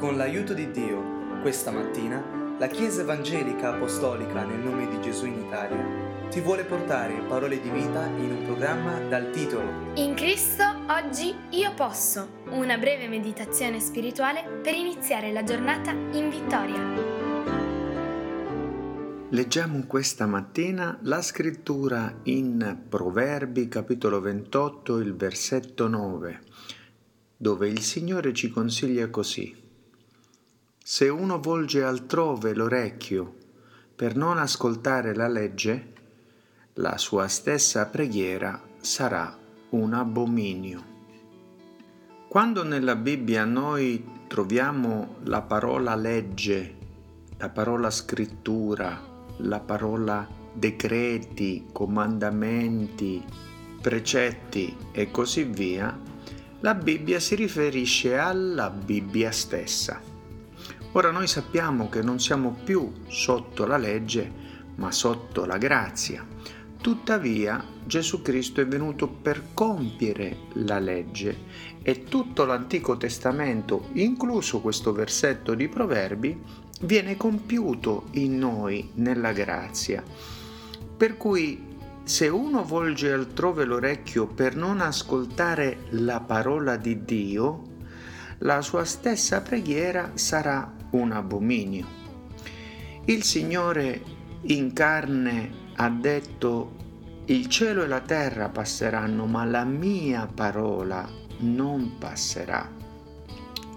Con l'aiuto di Dio, questa mattina, la Chiesa Evangelica Apostolica nel nome di Gesù in Italia ti vuole portare parole di vita in un programma dal titolo In Cristo oggi io posso, una breve meditazione spirituale per iniziare la giornata in vittoria. Leggiamo questa mattina la scrittura in Proverbi capitolo 28, il versetto 9, dove il Signore ci consiglia così. Se uno volge altrove l'orecchio per non ascoltare la legge, la sua stessa preghiera sarà un abominio. Quando nella Bibbia noi troviamo la parola legge, la parola scrittura, la parola decreti, comandamenti, precetti e così via, la Bibbia si riferisce alla Bibbia stessa. Ora noi sappiamo che non siamo più sotto la legge, ma sotto la grazia. Tuttavia Gesù Cristo è venuto per compiere la legge e tutto l'Antico Testamento, incluso questo versetto di Proverbi, viene compiuto in noi nella grazia. Per cui se uno volge altrove l'orecchio per non ascoltare la parola di Dio, la sua stessa preghiera sarà un abominio. Il Signore in carne ha detto il cielo e la terra passeranno, ma la mia parola non passerà.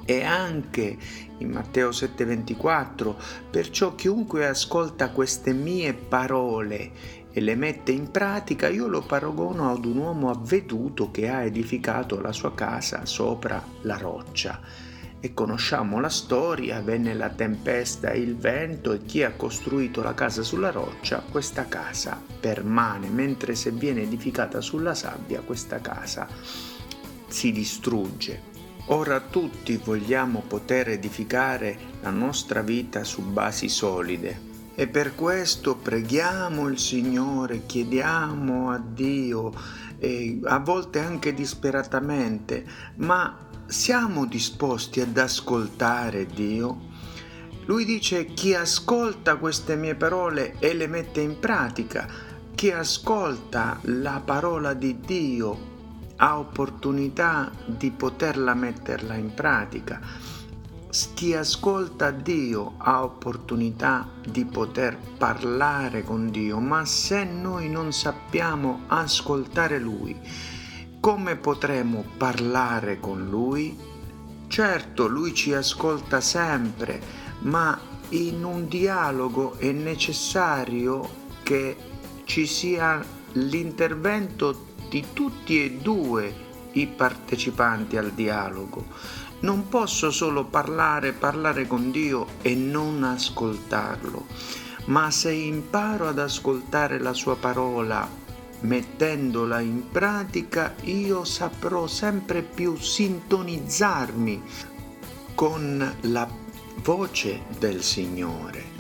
E anche in Matteo 7:24, perciò chiunque ascolta queste mie parole e le mette in pratica, io lo paragono ad un uomo avveduto che ha edificato la sua casa sopra la roccia e conosciamo la storia, venne la tempesta e il vento e chi ha costruito la casa sulla roccia, questa casa permane, mentre se viene edificata sulla sabbia, questa casa si distrugge. Ora tutti vogliamo poter edificare la nostra vita su basi solide e per questo preghiamo il Signore, chiediamo a Dio, a volte anche disperatamente, ma siamo disposti ad ascoltare Dio? Lui dice chi ascolta queste mie parole e le mette in pratica, chi ascolta la parola di Dio ha opportunità di poterla metterla in pratica. Chi ascolta Dio ha opportunità di poter parlare con Dio, ma se noi non sappiamo ascoltare Lui, come potremo parlare con Lui? Certo, Lui ci ascolta sempre, ma in un dialogo è necessario che ci sia l'intervento di tutti e due i partecipanti al dialogo. Non posso solo parlare, parlare con Dio e non ascoltarlo, ma se imparo ad ascoltare la sua parola mettendola in pratica io saprò sempre più sintonizzarmi con la voce del Signore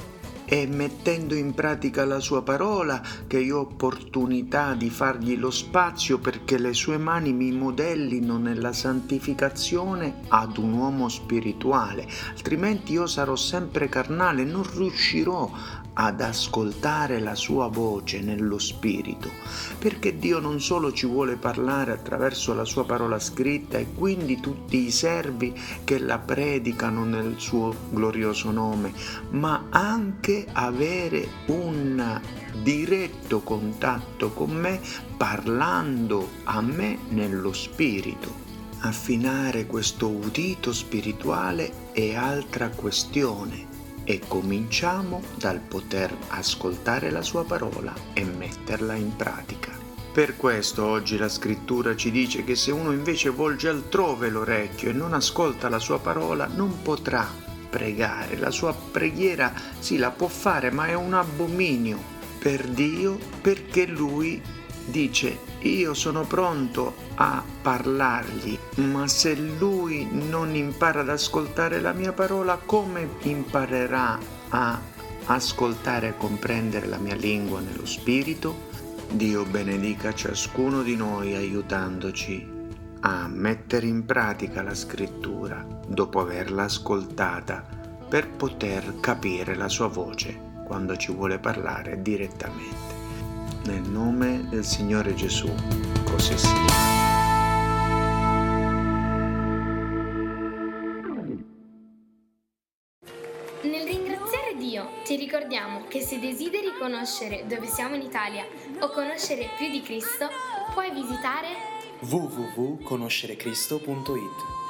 e mettendo in pratica la sua parola che io ho opportunità di fargli lo spazio perché le sue mani mi modellino nella santificazione ad un uomo spirituale, altrimenti io sarò sempre carnale, non riuscirò ad ascoltare la sua voce nello spirito, perché Dio non solo ci vuole parlare attraverso la sua parola scritta e quindi tutti i servi che la predicano nel suo glorioso nome, ma anche avere un diretto contatto con me parlando a me nello spirito. Affinare questo udito spirituale è altra questione e cominciamo dal poter ascoltare la sua parola e metterla in pratica. Per questo oggi la scrittura ci dice che se uno invece volge altrove l'orecchio e non ascolta la sua parola non potrà pregare. La sua preghiera sì la può fare ma è un abominio per Dio perché lui dice io sono pronto a parlargli, ma se lui non impara ad ascoltare la mia parola, come imparerà a ascoltare e comprendere la mia lingua nello spirito? Dio benedica ciascuno di noi aiutandoci a mettere in pratica la scrittura dopo averla ascoltata per poter capire la sua voce quando ci vuole parlare direttamente. Nel nome del Signore Gesù, così sia. Nel ringraziare Dio ti ricordiamo che se desideri conoscere dove siamo in Italia o conoscere più di Cristo, puoi visitare www.conoscerecristo.it